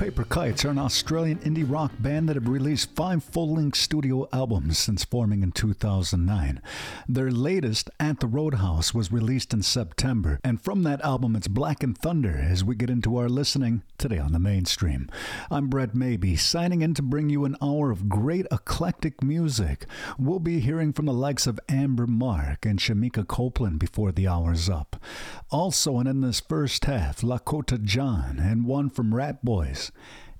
Paper Kites are an Australian indie rock band that have released five full length studio albums since forming in 2009. Their latest, At the Roadhouse, was released in September, and from that album it's Black and Thunder as we get into our listening today on the mainstream. I'm Brett Maybe, signing in to bring you an hour of great eclectic music. We'll be hearing from the likes of Amber Mark and Shemekia Copeland before the hour's up. Also, and in this first half, Lakota John and one from Ratboys.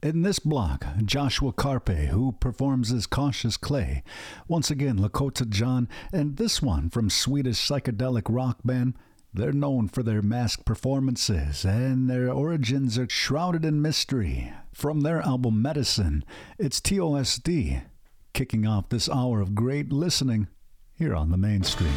In this block, Joshua Karpeh, who performs as Cautious Clay. Once again, Lakota John, and this one from Swedish psychedelic rock band. They're known for their masked performances, and their origins are shrouded in mystery. From their album Medicine, it's TOSD, kicking off this hour of great listening here on the mainstream.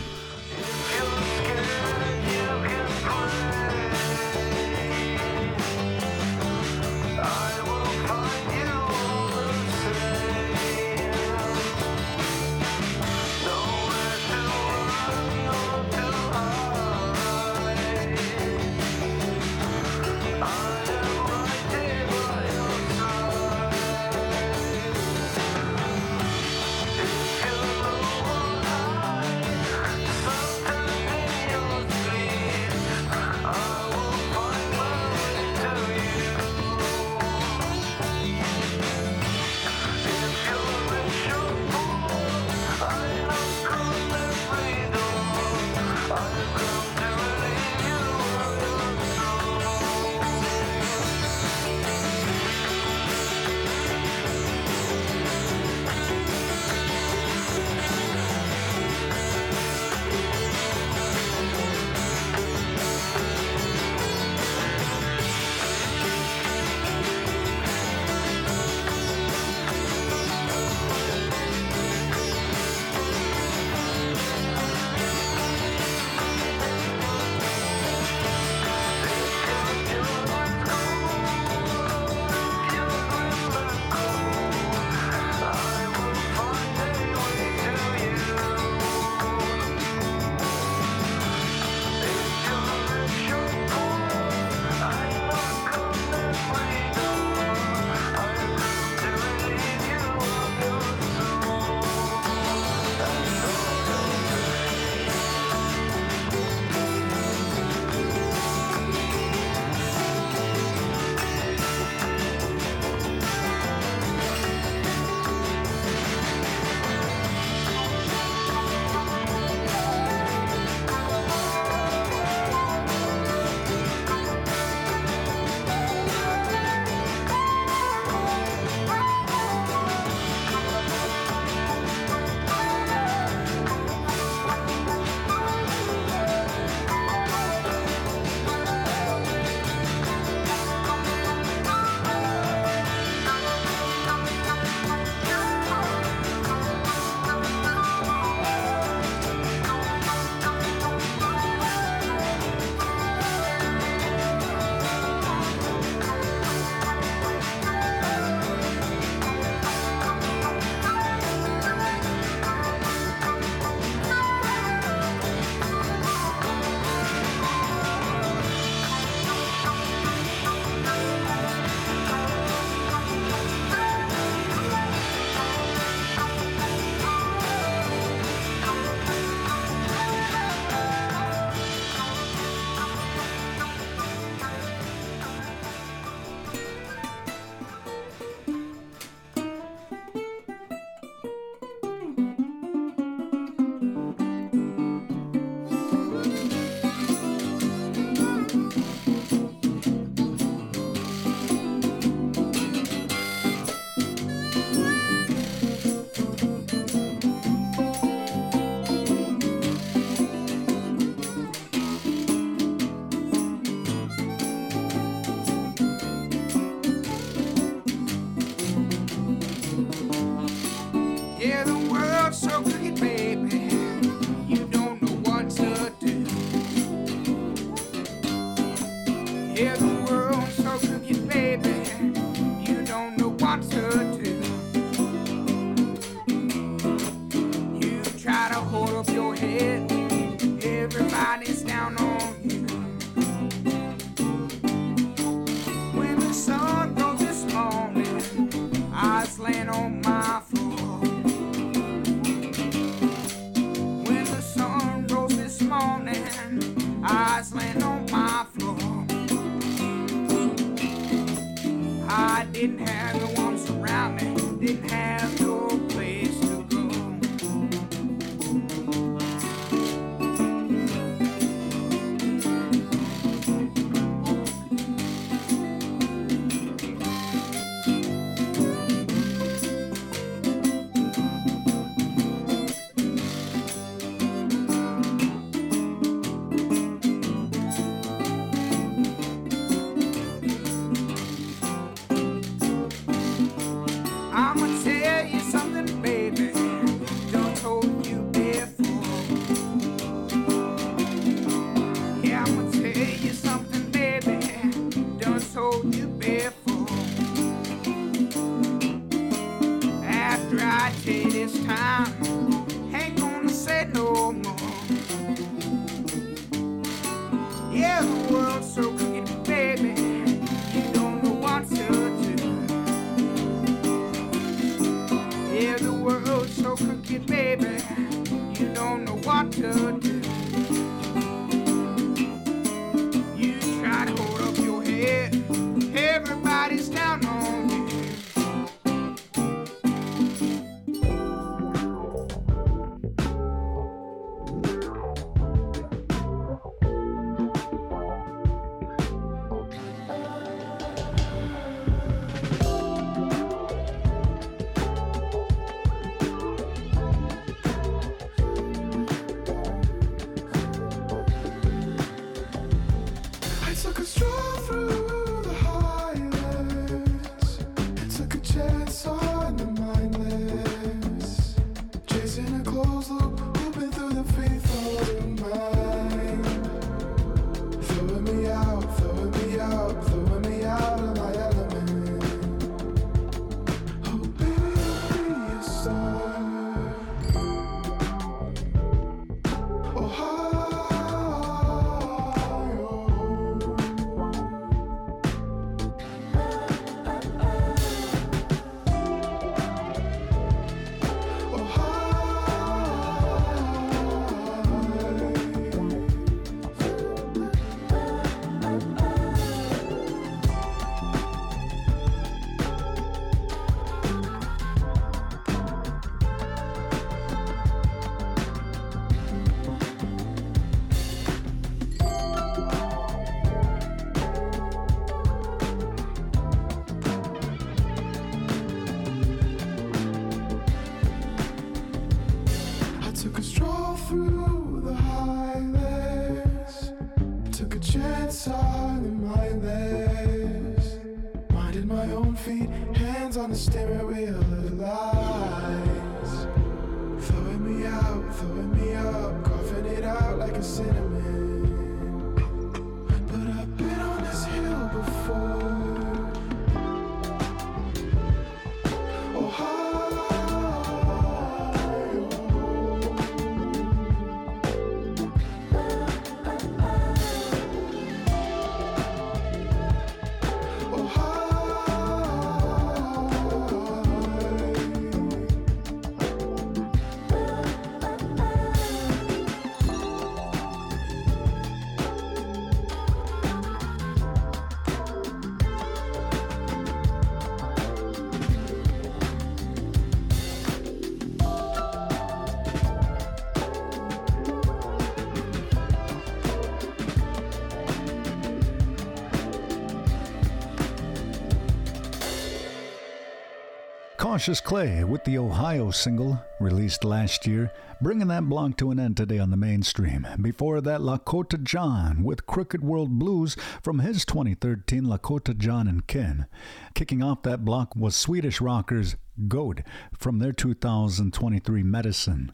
Cautious Clay with the Ohio single released last year, bringing that block to an end today on the mainstream. Before that, Lakota John with Crooked World Blues from his 2013 Lakota John and Kin. Kicking off that block was Swedish rockers Goat from their 2023 Medicine.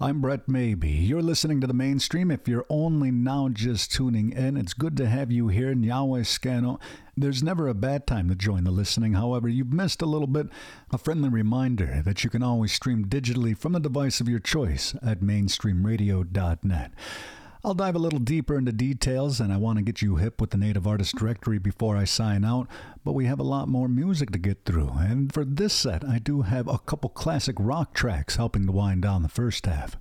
I'm Brett Maybe. You're listening to the mainstream. If you're only now just tuning in, it's good to have you here. Yahweh Scano. There's never a bad time to join the listening. However, you've missed a little bit. A friendly reminder that you can always stream digitally from the device of your choice at mainstreamradio.net. I'll dive a little deeper into details, and I want to get you hip with the Native Artist Directory before I sign out, but we have a lot more music to get through. And for this set, I do have a couple classic rock tracks helping to wind down the first half.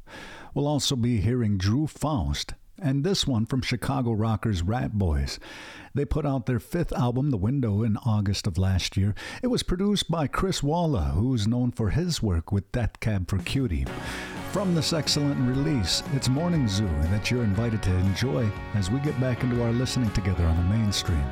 We'll also be hearing Drew Foust and this one from Chicago rockers Ratboys. They put out their fifth album, The Window, in August of last year. It was produced by Chris Walla, who's known for his work with Death Cab for Cutie. From this excellent release, it's Morning Zoo that you're invited to enjoy as we get back into our listening together on the mainstream.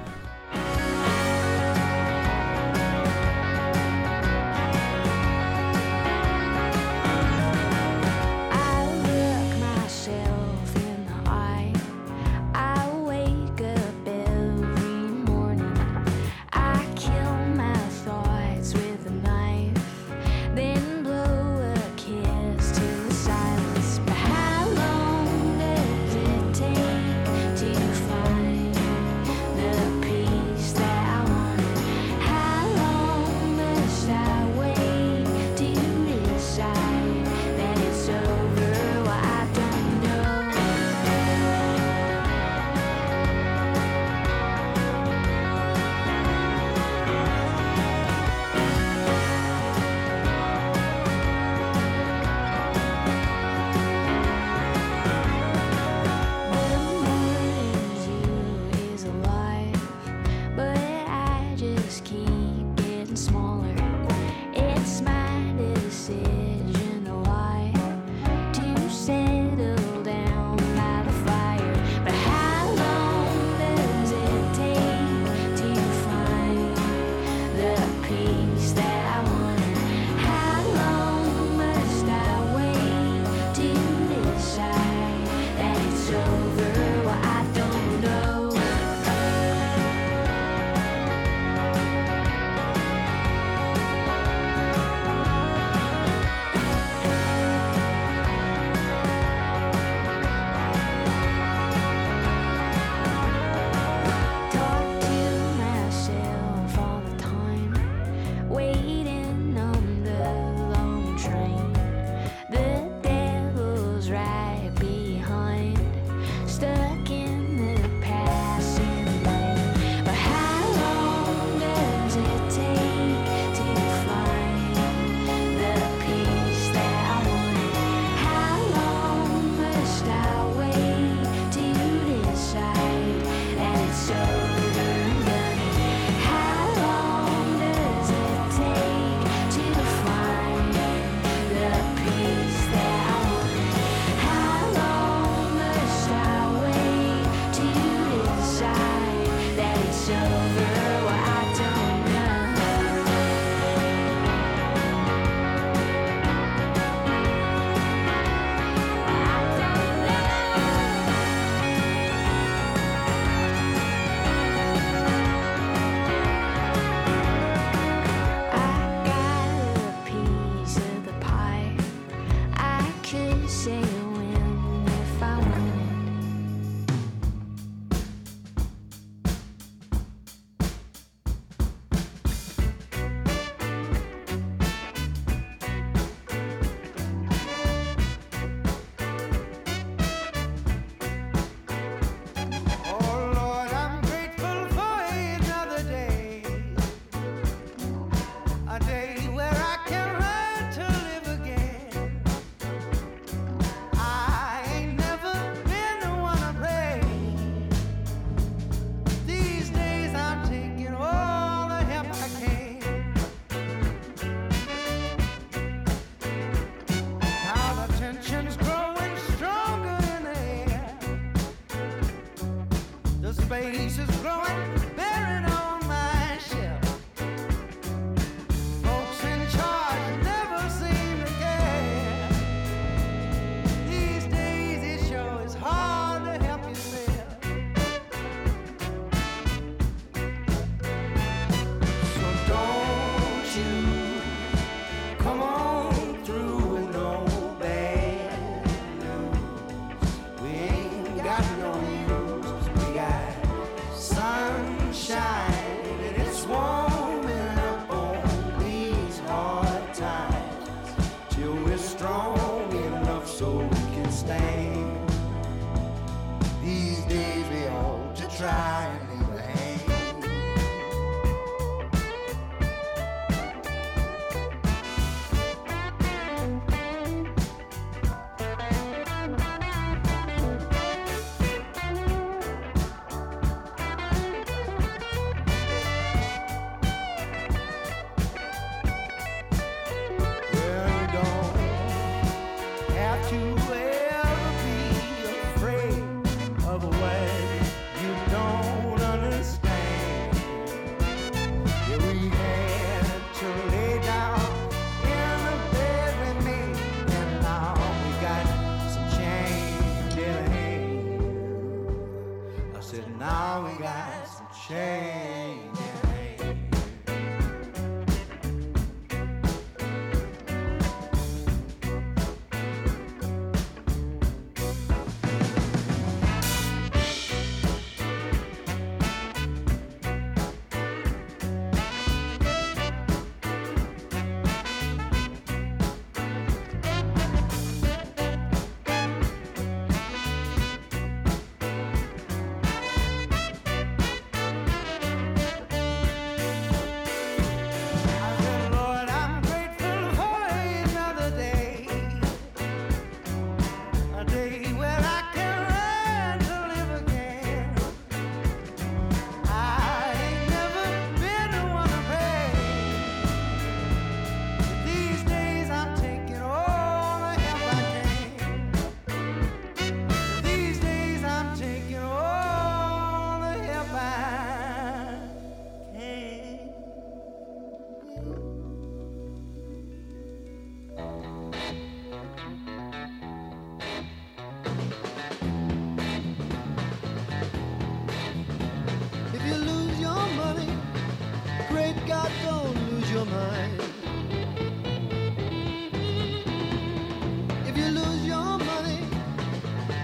If you lose your money,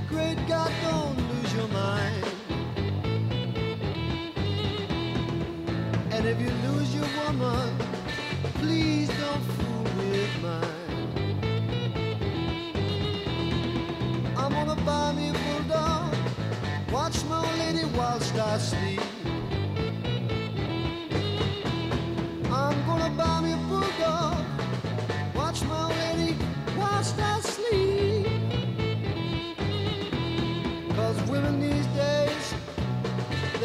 great God, don't lose your mind. And if you lose your woman, please don't fool with mine. I'm gonna buy me a bulldog, watch my lady whilst I sleep.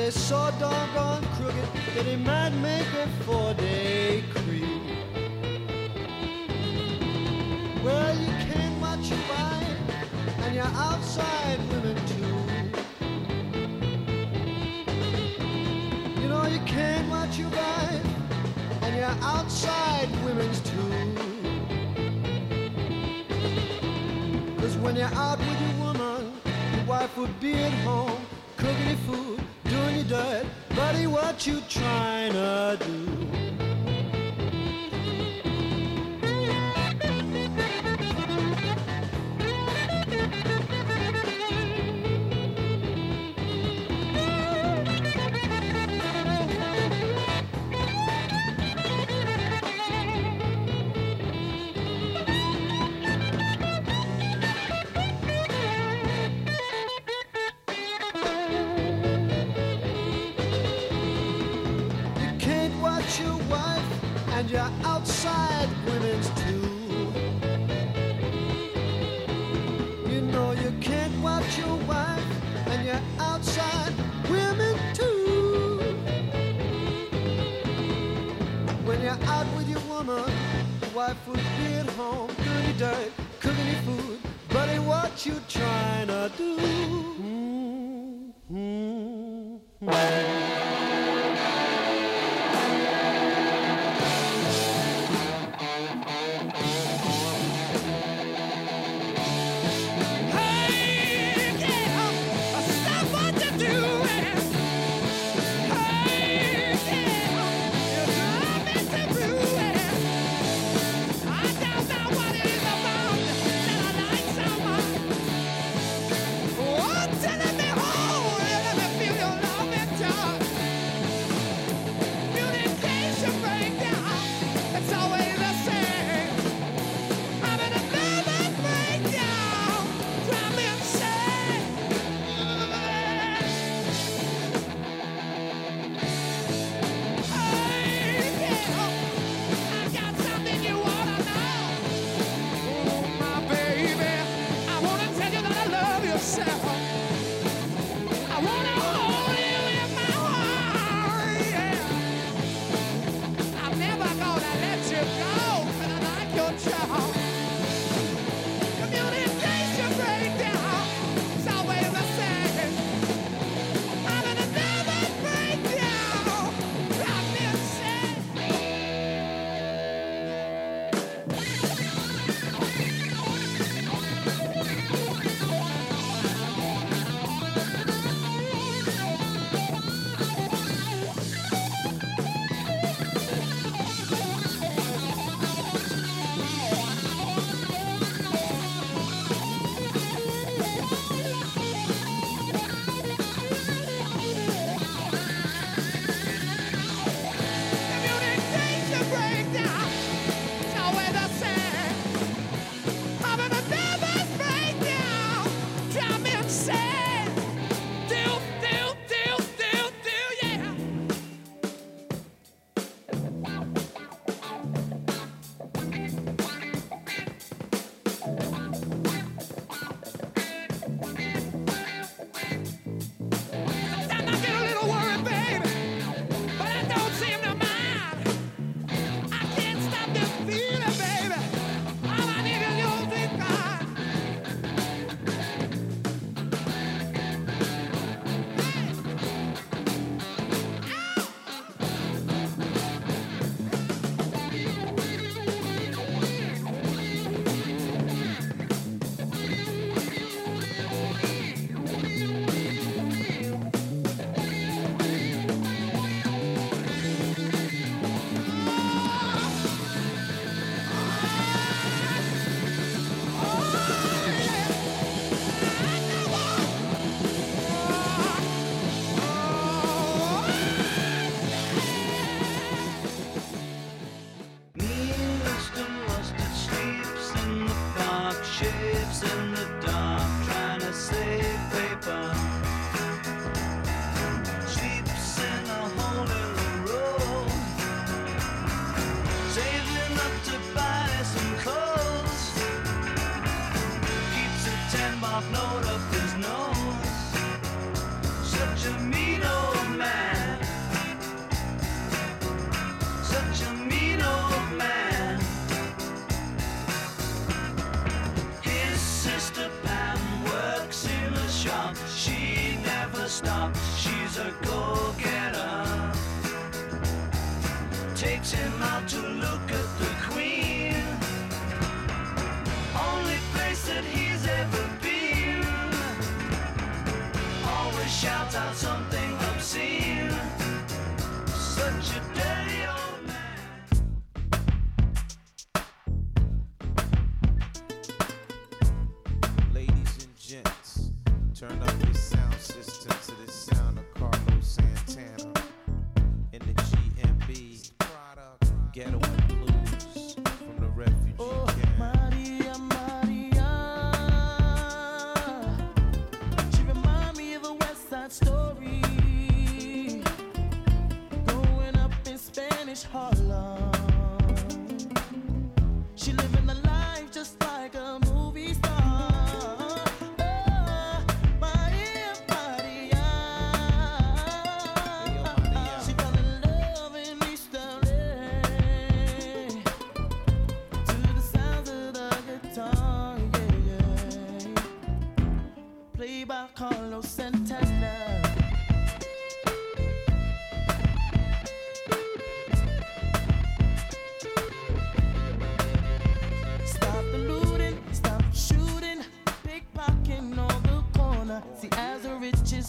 They're so doggone crooked that they might make a four-day creep. Well, you can't watch your wife, and you're outside women too. You know you can't watch your wife, and you're outside women's too. Cause when you're out with your woman, your wife would be at home, cooking your food, Buddy, what you trying to do? Wife would be at home, your dirt, cooking your food. Buddy, what you trying to do? Oh, telling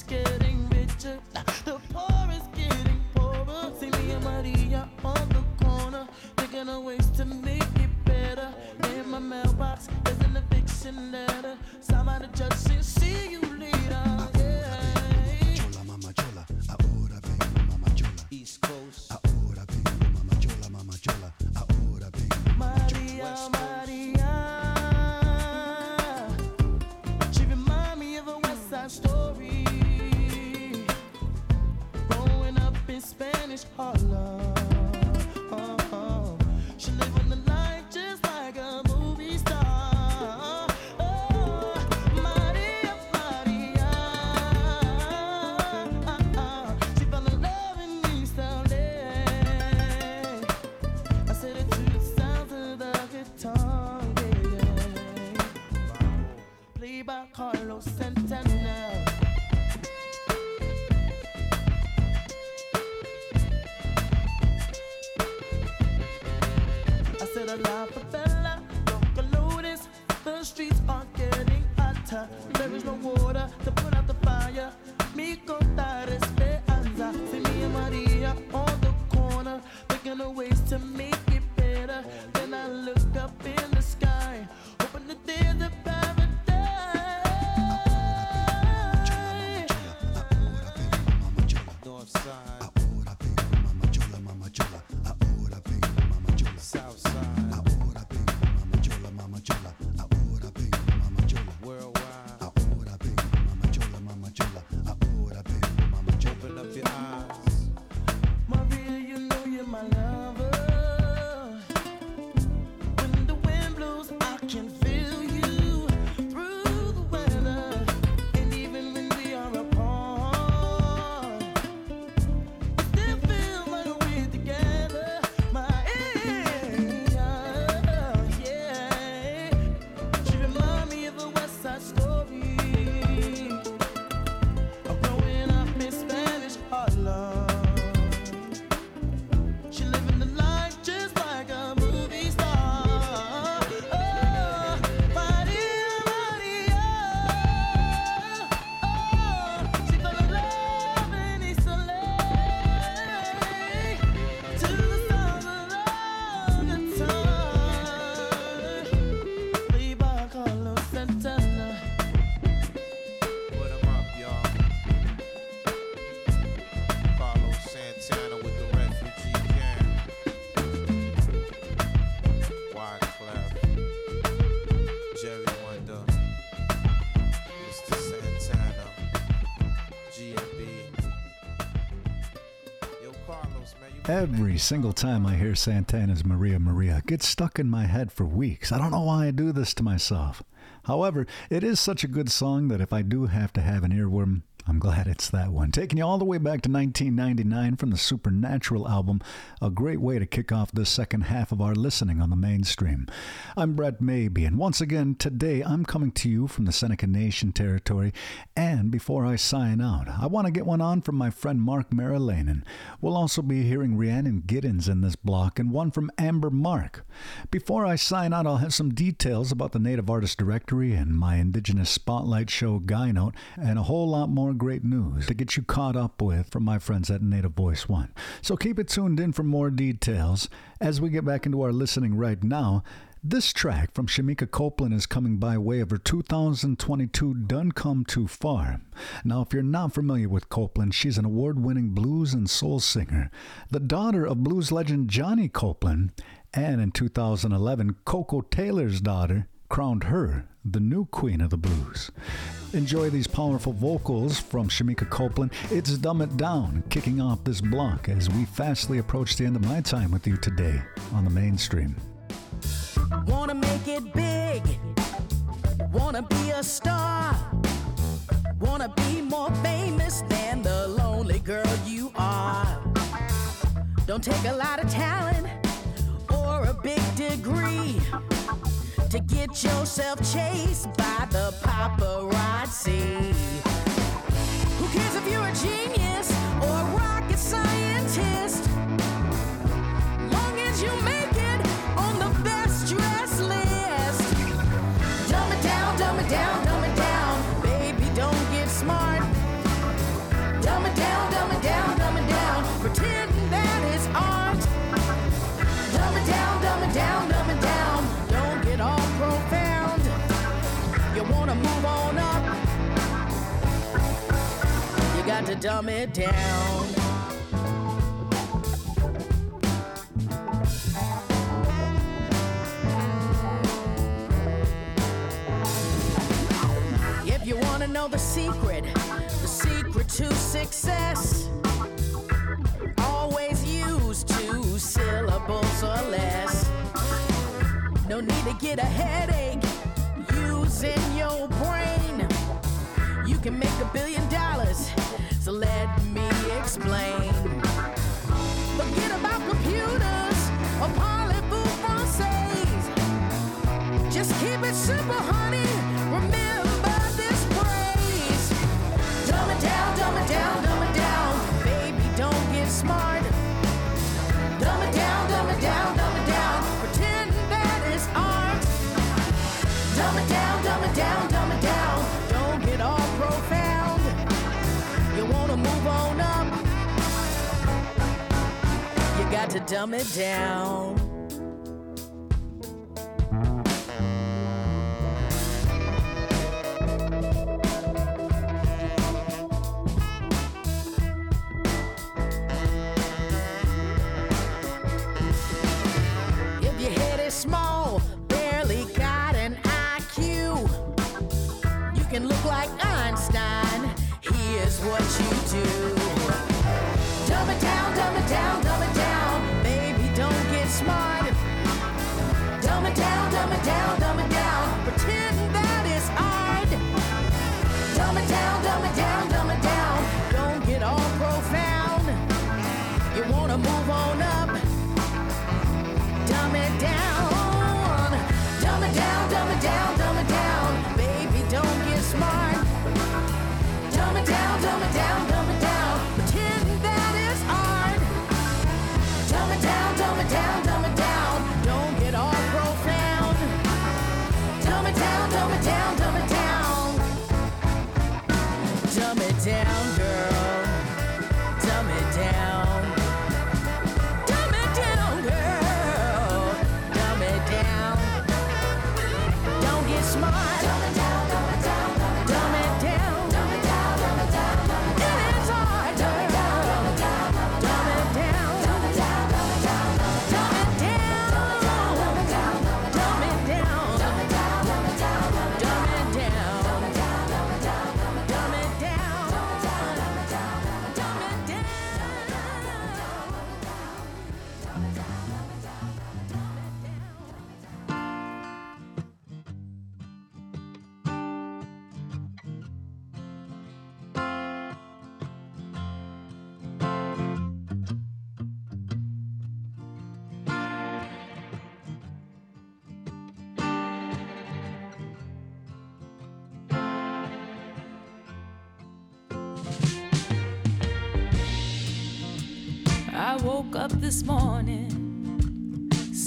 the Every single time I hear Santana's Maria Maria, gets stuck in my head for weeks. I don't know why I do this to myself. However, it is such a good song that if I do have to have an earworm, I'm glad it's that one. Taking you all the way back to 1999 from the Supernatural album, a great way to kick off this second half of our listening on the mainstream. I'm Brett Maybee, and once again, today I'm coming to you from the Seneca Nation territory. And before I sign out, I want to get one on from my friend Marc Meriläinen. We'll also be hearing Rhiannon Giddens in this block, and one from Amber Mark. Before I sign out, I'll have some details about the Native Artist Directory and my Indigenous Spotlight show, Guy Note, and a whole lot more great news to get you caught up with from my friends at Native Voice One. So keep it tuned in for more details. As we get back into our listening right now, this track from Shemekia Copeland is coming by way of her 2022 Done Come Too Far. Now, if you're not familiar with Copeland, she's an award winning blues and soul singer, the daughter of blues legend Johnny Copeland, and in 2011, Koko Taylor's daughter crowned her the new queen of the blues. Enjoy these powerful vocals from Shemekia Copeland. It's Dumb It Down, kicking off this block as we fastly approach the end of my time with you today on the mainstream. Wanna make it big. Wanna be a star. Wanna be more famous than the lonely girl you are. Don't take a lot of talent or a big degree to get yourself chased by the paparazzi. Who cares if you're a genius or a rocket scientist? Long as you make Got to dumb it down. If you wanna know the secret, the secret to success, always use two syllables or less. No need to get a headache using your brain. You can make a billion dollars, so let me explain. Forget about computers or parlez-vous. Just keep it simple, honey. Dumb it down. If your head is small, barely got an IQ, you can look like Einstein. Here's what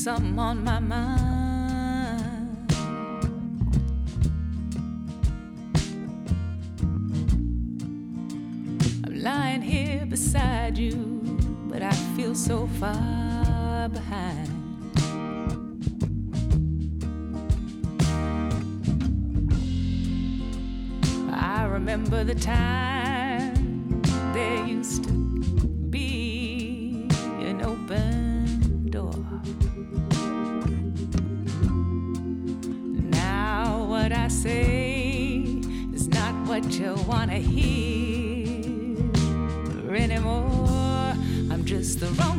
something on my mind. I'm lying here beside you, but I feel so far behind. I remember the time there used to want to hear anymore. I'm just the wrong.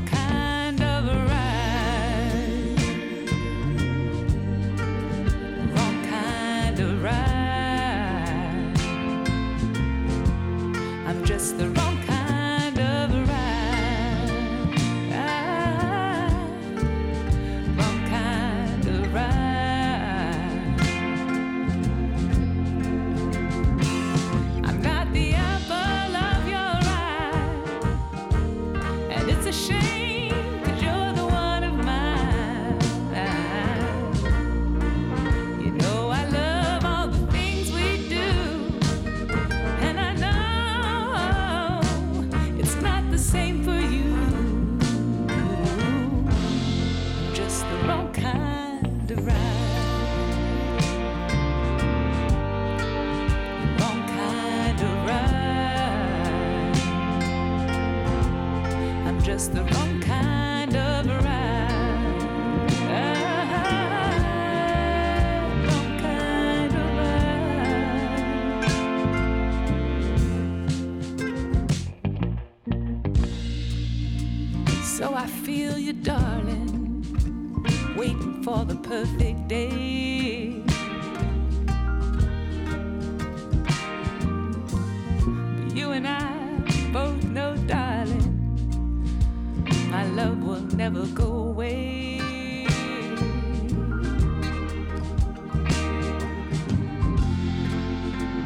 never go away.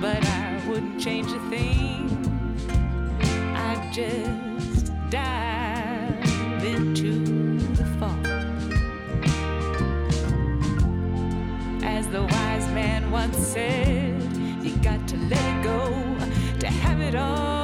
But I wouldn't change a thing, I just dive into the fog. As the wise man once said, you got to let it go to have it all.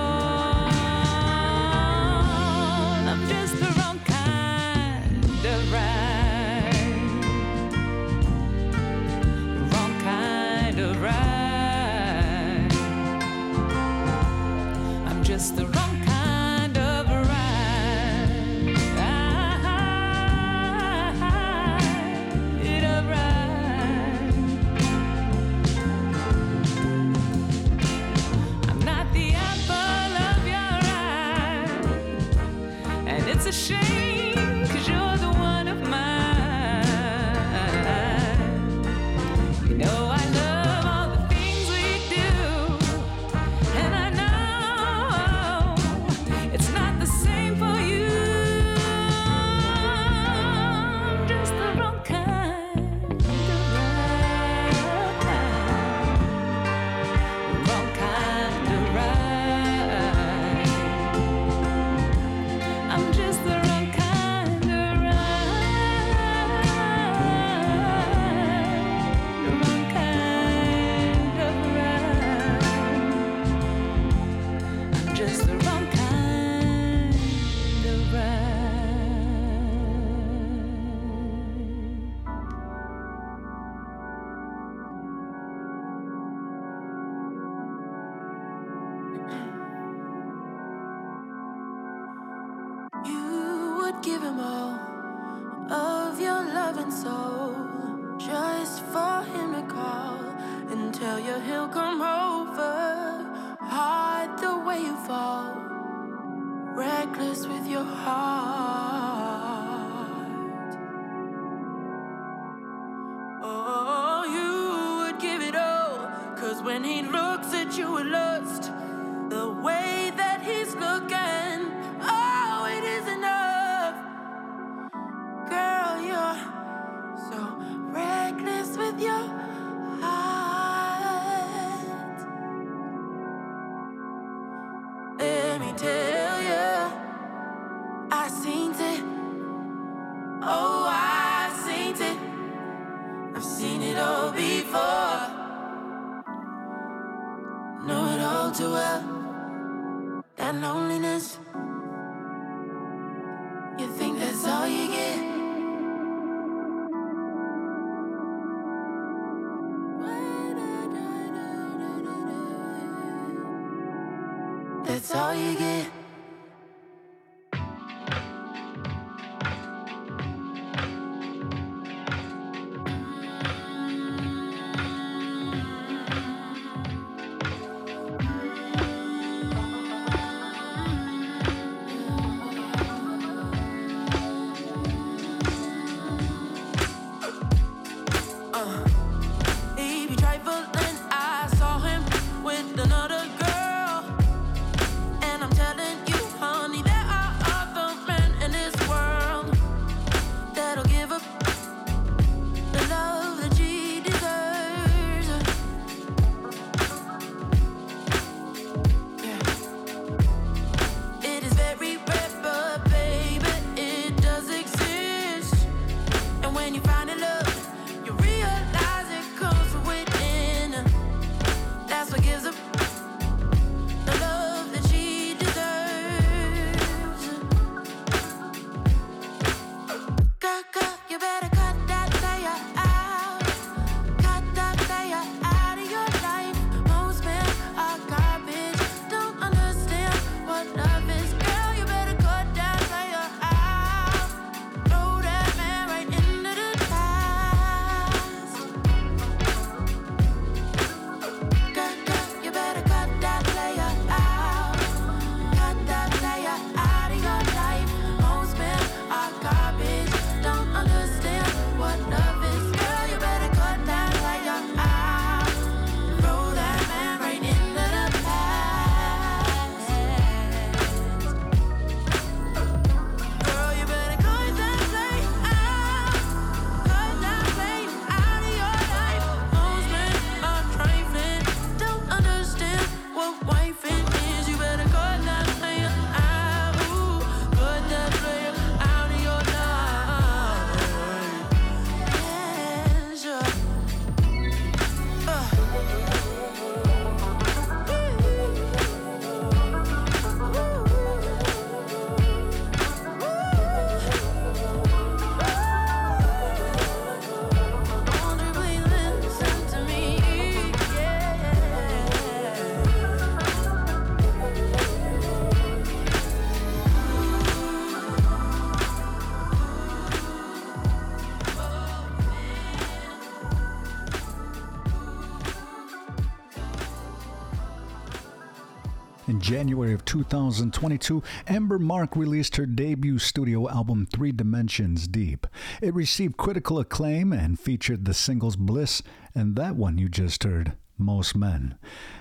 January of 2022, Amber Mark released her debut studio album Three Dimensions Deep. It received critical acclaim and featured the singles Bliss and that one you just heard, Most Men.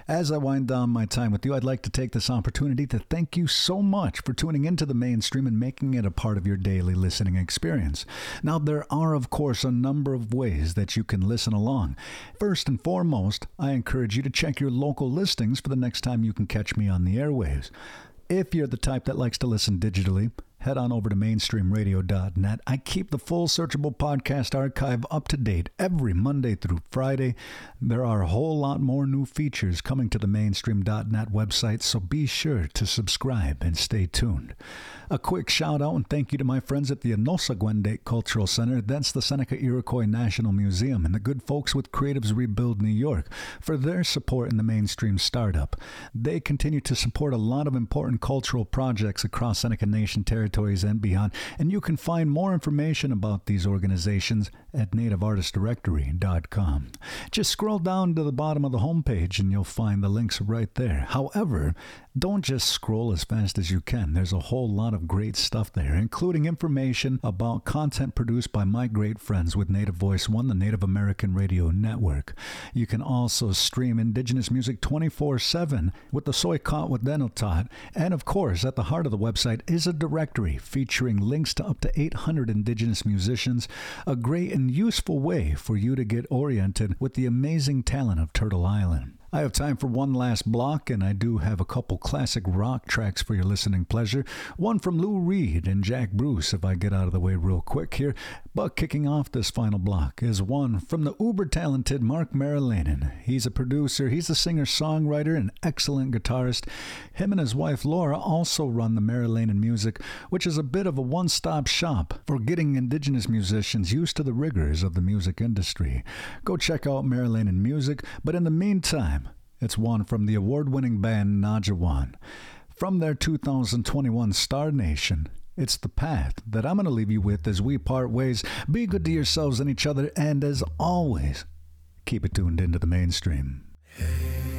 As I wind down my time with you, I'd like to take this opportunity to thank you so much for tuning into the mainstream and making it a part of your daily listening experience. Now, there are, of course, a number of ways that you can listen along. First and foremost, I encourage you to check your local listings for the next time you can catch me on the airwaves. If you're the type that likes to listen digitally, head on over to mainstreamradio.net. I keep the full searchable podcast archive up to date every Monday through Friday. There are a whole lot more new features coming to the mainstream.net website, so be sure to subscribe and stay tuned. A quick shout out and thank you to my friends at the Anosagwende Cultural Center. That's the Seneca Iroquois National Museum and the good folks with Creatives Rebuild New York for their support in the mainstream startup. They continue to support a lot of important cultural projects across Seneca Nation territories and beyond, and you can find more information about these organizations at nativeartistdirectory.com. Just scroll down to the bottom of the homepage and you'll find the links right there. However, don't just scroll as fast as you can. There's a whole lot of great stuff there, including information about content produced by my great friends with Native Voice One, the Native American Radio Network. You can also stream Indigenous music 24 7 with the Soy Caught with Denotot. And of course, at the heart of the website is a directory featuring links to up to 800 Indigenous musicians, a great and useful way for you to get oriented with the amazing talent of Turtle Island. I have time for one last block, and I do have a couple classic rock tracks for your listening pleasure. One from Lou Reed and Jack Bruce, if I get out of the way real quick here. But kicking off this final block is one from the uber talented Marc Meriläinen. He's a producer, he's a singer songwriter, and excellent guitarist. Him and his wife Laura also run the Meriläinen Music, which is a bit of a one stop shop for getting indigenous musicians used to the rigors of the music industry. Go check out Meriläinen Music, but in the meantime, it's one from the award winning band Nadjiwan. From their 2021 Star Nation, it's the path that I'm going to leave you with as we part ways. Be good to yourselves and each other, and as always, keep it tuned into the mainstream. Have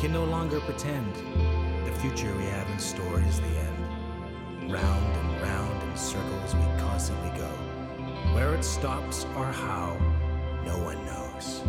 can no longer pretend. The future we have in store is the end. Round and round in circles we constantly go. Where it stops or how, no one knows.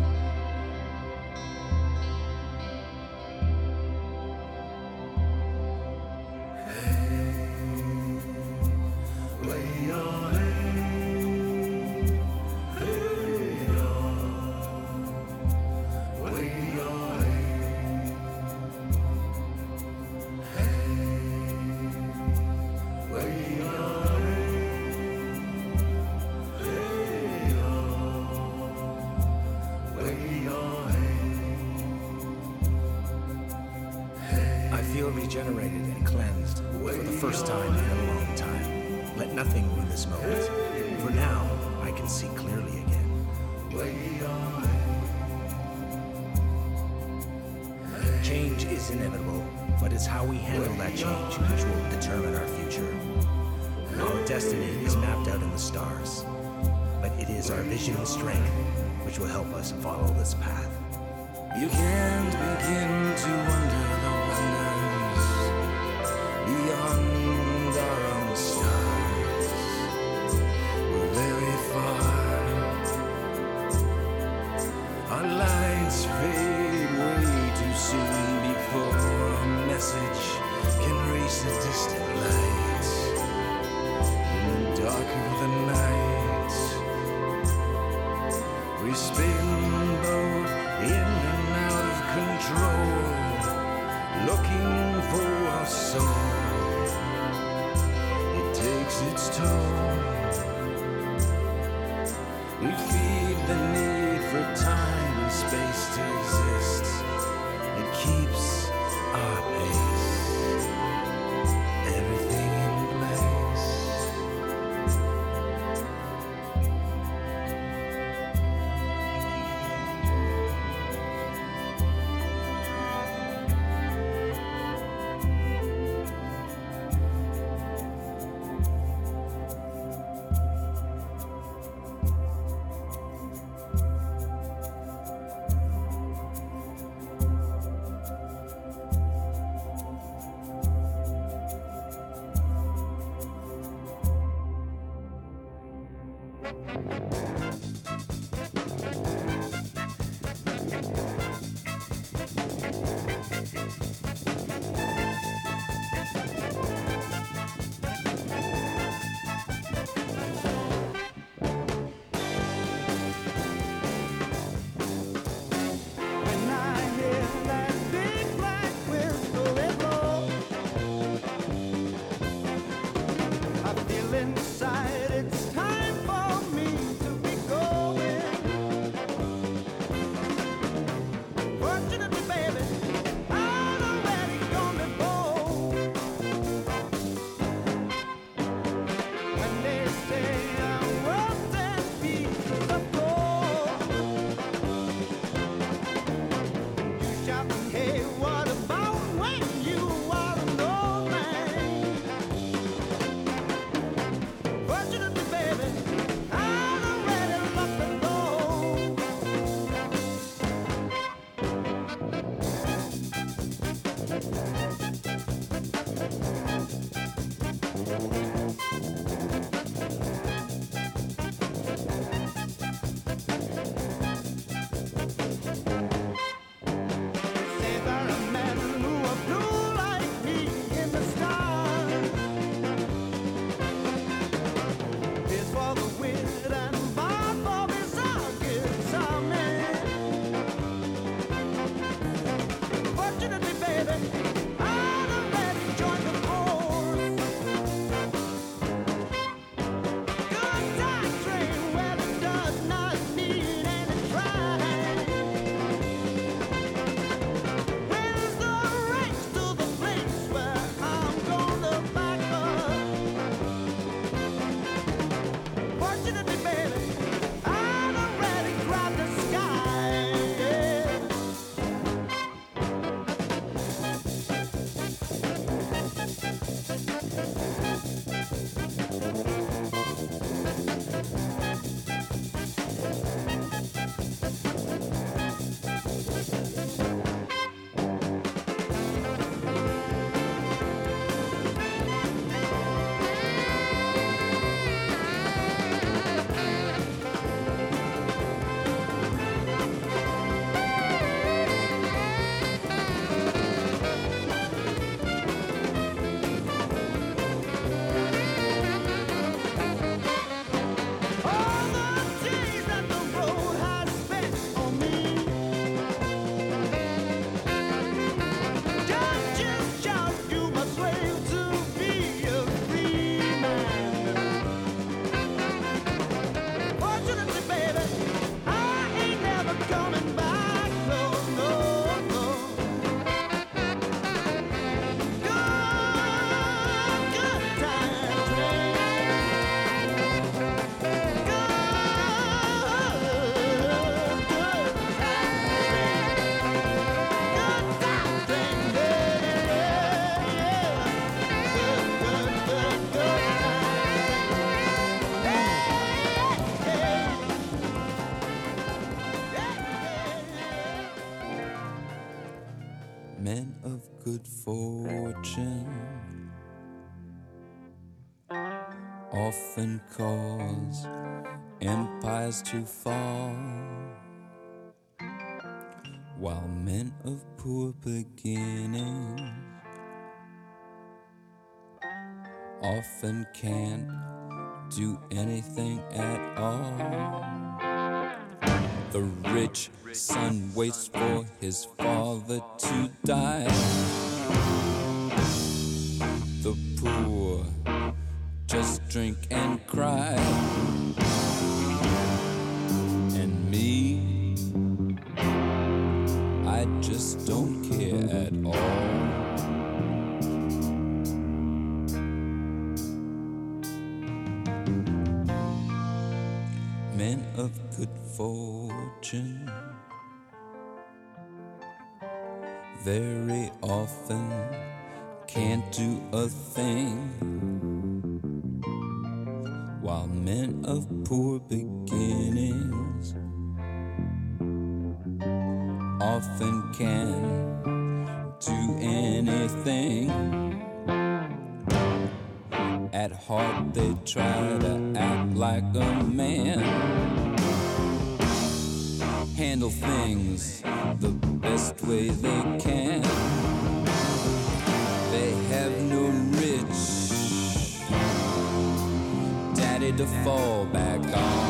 Empires to fall, while men of poor beginnings often can't do anything at all. The rich son waits for his father to die. The poor just drink and cry. Very often can't do a thing, while men of poor beginnings often can do anything. At heart, they try to act like a man handle things the best way they can. They have no rich daddy to fall back on.